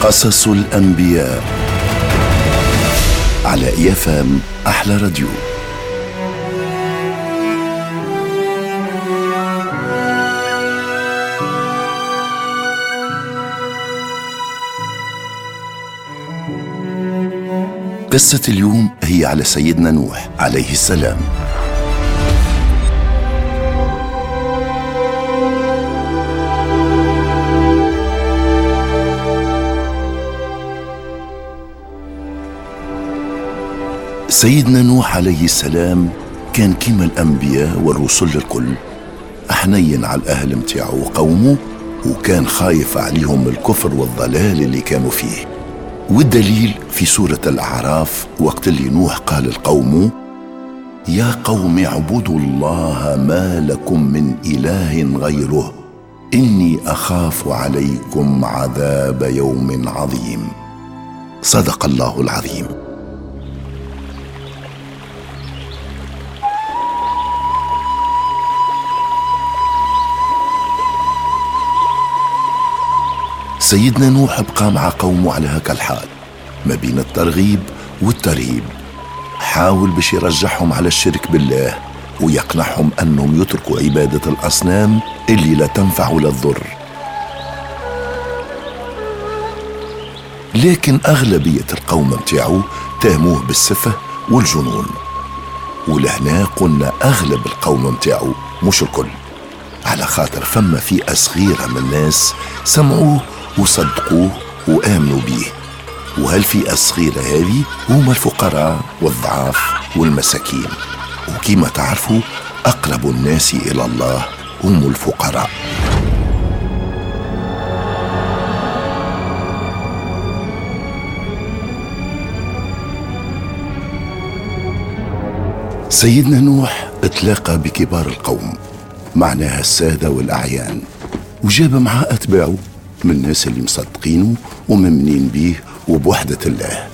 قصص الأنبياء على إيفام أحلى راديو. قصة اليوم هي على سيدنا نوح عليه السلام. سيدنا نوح عليه السلام كان كيما الأنبياء والرسل الكل حنين على الأهل متاعه وقومه وكان خايف عليهم الكفر والضلال اللي كانوا فيه. والدليل في سورة الأعراف وقت اللي نوح قال القوم يا قوم اعبدوا الله ما لكم من إله غيره إني أخاف عليكم عذاب يوم عظيم. صدق الله العظيم. سيدنا نوح بقى مع قومه على هكا الحال. ما بين الترغيب والترهيب. حاول باش يرجعهم على الشرك بالله ويقنعهم أنهم يتركوا عبادة الأصنام اللي لا تنفع ولا تضر. لكن أغلبية القوم متاعو تهموه بالسفه والجنون. ولهنا قلنا أغلب القوم متاعو مش الكل. على خاطر فما فئة صغيرة من الناس سمعوه وصدقوه وآمنوا به وهالفئة الصغيرة هذه هم الفقراء والضعاف والمساكين؟ وكما تعرفوا أقرب الناس إلى الله هم الفقراء. سيدنا نوح اتلاقى بكبار القوم معناها السادة والأعيان وجاب معاه أتباعه من الناس اللي مصدقينه وممنين بيه وبوحدة الله.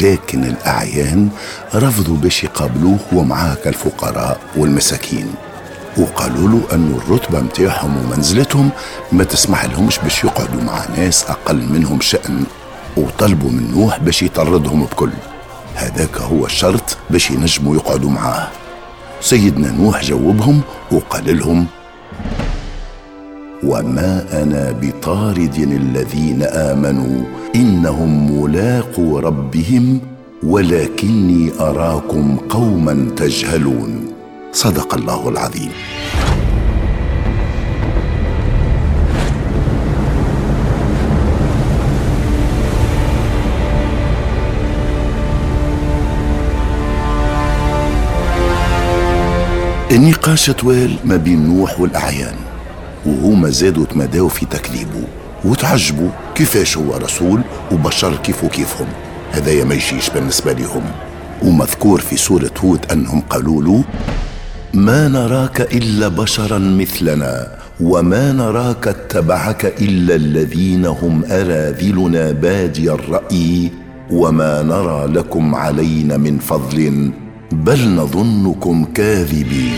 لكن الأعيان رفضوا باش يقابلوه ومعاه كالفقراء والمساكين. وقالوا له أن الرتبة متاعهم ومنزلتهم ما تسمح لهمش باش يقعدوا مع ناس أقل منهم شأن وطلبوا من نوح باش يطردهم بكل. هذاك هو الشرط باش ينجموا يقعدوا معاه. سيدنا نوح جاوبهم وقال لهم وما أنا بطارد الذين امنوا انهم ملاقو ربهم ولكني اراكم قوما تجهلون. صدق الله العظيم. النقاش طوال ما بين نوح والاعيان وهما زادوا تمداو في تكذيبه. وتعجبوا كيفاش هو رسول وبشر كيف وكيفهم. هذايا ما يجيش بالنسبة لهم ومذكور في سورة هود أنهم قالوا له ما نراك إلا بشرا مثلنا وما نراك اتبعك إلا الذين هم أراذلنا بادي الرأي وما نرى لكم علينا من فضل بل نظنكم كاذبين.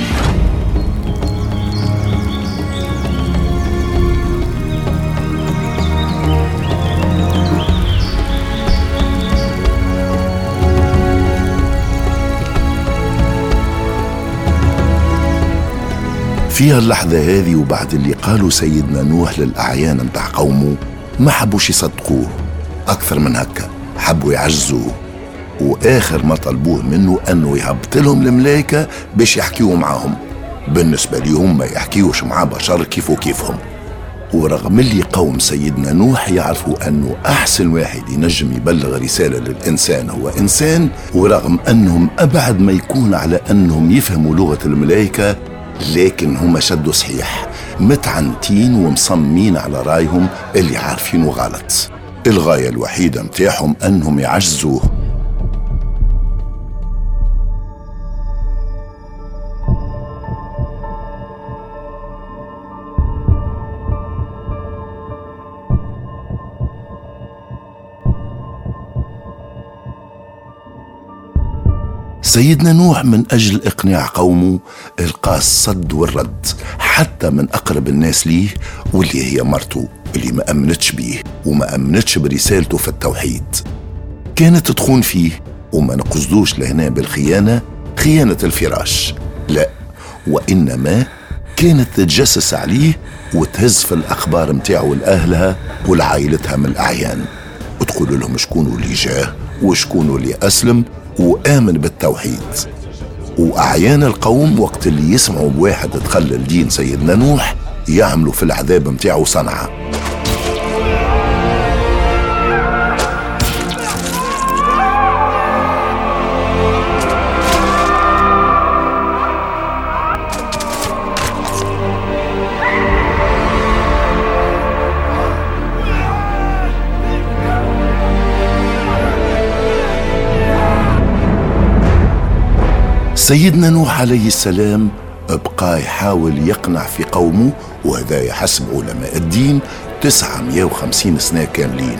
في اللحظة هذه وبعد اللي قالوا سيدنا نوح للأعيان متاع قومه ما حبوش يصدقوه. أكثر من هكا حبوا يعزوه وآخر ما طلبوه منه أنه يهبط لهم الملائكة باش يحكيوا معاهم. بالنسبة ليهم ما يحكيوش مع بشر كيف وكيفهم ورغم اللي قوم سيدنا نوح يعرفوا أنه أحسن واحد ينجم يبلغ رسالة للإنسان هو إنسان ورغم أنهم أبعد ما يكون على أنهم يفهموا لغة الملائكة لكن هما شدوا صحيح. متعنتين ومصممين على رأيهم اللي عارفينه غلط. الغاية الوحيدة متاعهم أنهم يعجزوه. سيدنا نوح من أجل إقناع قومه القى الصد والرد حتى من أقرب الناس ليه واللي هي مرته اللي ما أمنتش بيه وما أمنتش برسالته في التوحيد. كانت تخون فيه وما نقصدوش لهنا بالخيانة خيانة الفراش. لا وإنما كانت تتجسس عليه وتهز في الأخبار متاعه لأهلها ولعائلتها من الأعيان. وتقول لهم شكون اللي جاه وشكون اللي أسلم وآمن بالتوحيد. وأعيان القوم وقت اللي يسمعوا بواحد تخلل دين سيدنا نوح يعملوا في العذاب متاعه صنعه سيدنا نوح عليه السلام بقى يحاول يقنع في قومه وهذا يحسب علماء الدين 950 سنة كاملين.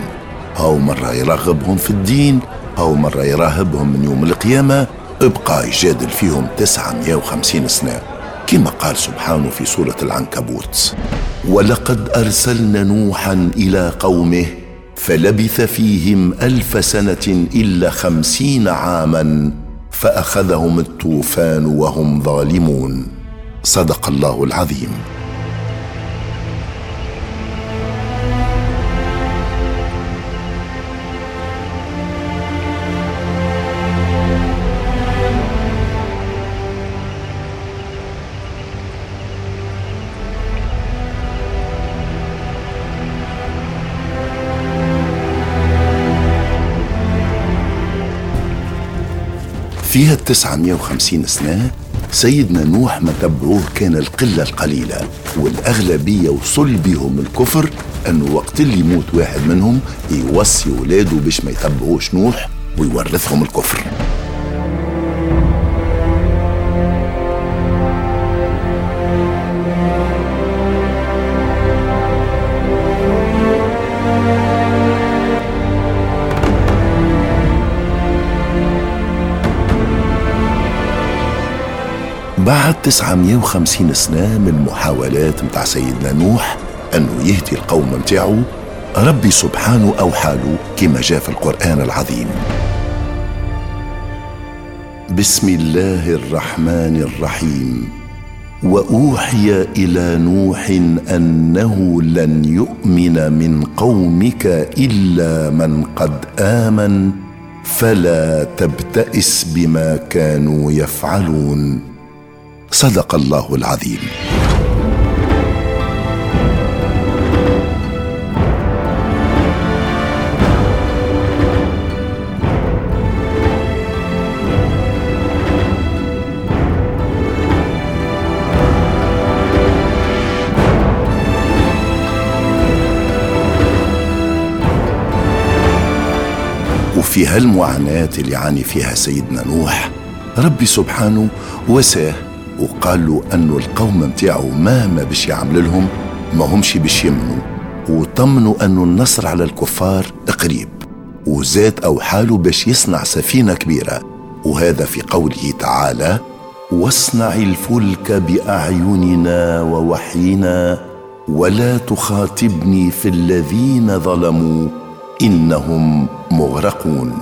هاو مرة يرغبهم في الدين هاو مرة يراهبهم من يوم القيامة أبقى يجادل فيهم 950 سنة. كما قال سبحانه في سورة العنكبوت ولقد أرسلنا نوحا إلى قومه فلبث فيهم ألف سنة إلا خمسين عاماً فأخذهم الطوفان وهم ظالمون. صدق الله العظيم. فيها التسعمية وخمسين سنة سيدنا نوح ما تبعوه كان القلة القليلة والأغلبية وصل بهم الكفر أنه وقت اللي يموت واحد منهم يوصي ولاده باش ما يتبعوش نوح ويورثهم الكفر. 950 سنة من محاولات متاع سيدنا نوح أنه يهدي القوم متاعه ربي سبحانه أوحى له كما جاء في القرآن العظيم. بسم الله الرحمن الرحيم. وأوحي إلى نوح أنه لن يؤمن من قومك إلا من قد آمن فلا تبتئس بما كانوا يفعلون. صدق الله العظيم. وفي هالمعاناة اللي يعاني فيها سيدنا نوح ربي سبحانه وساه وقال له أنه القوم متاعه مهما باش يعمل لهم ما همش باش يمنوا. وطمنوا أنه النصر على الكفار قريب. وزاد أو حاله باش يصنع سفينة كبيرة. وهذا في قوله تعالى واصنع الفلك بأعيننا ووحينا ولا تخاطبني في الذين ظلموا إنهم مغرقون.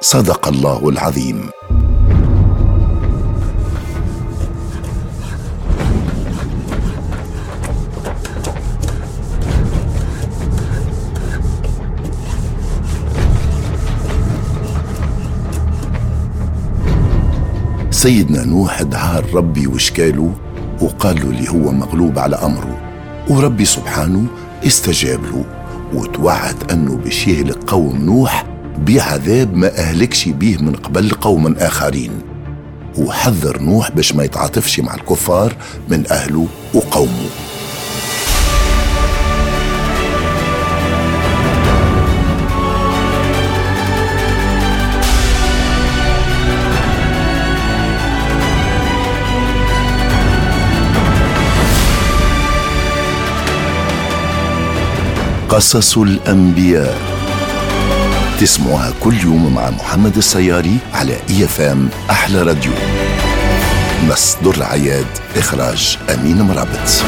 صدق الله العظيم. سيدنا نوح دعا ربي وشكاله وقال له اللي هو مغلوب على أمره وربي سبحانه استجاب له وتوعد أنه باش يهلك قوم نوح بعذاب ما أهلكش به من قبل قوم آخرين. وحذر نوح باش ما يتعاطفش مع الكفار من أهله وقومه. قصص الأنبياء. تسمعها كل يوم مع محمد السياري على اي ام أحلى راديو. نص در عياد إخراج امين مرابط.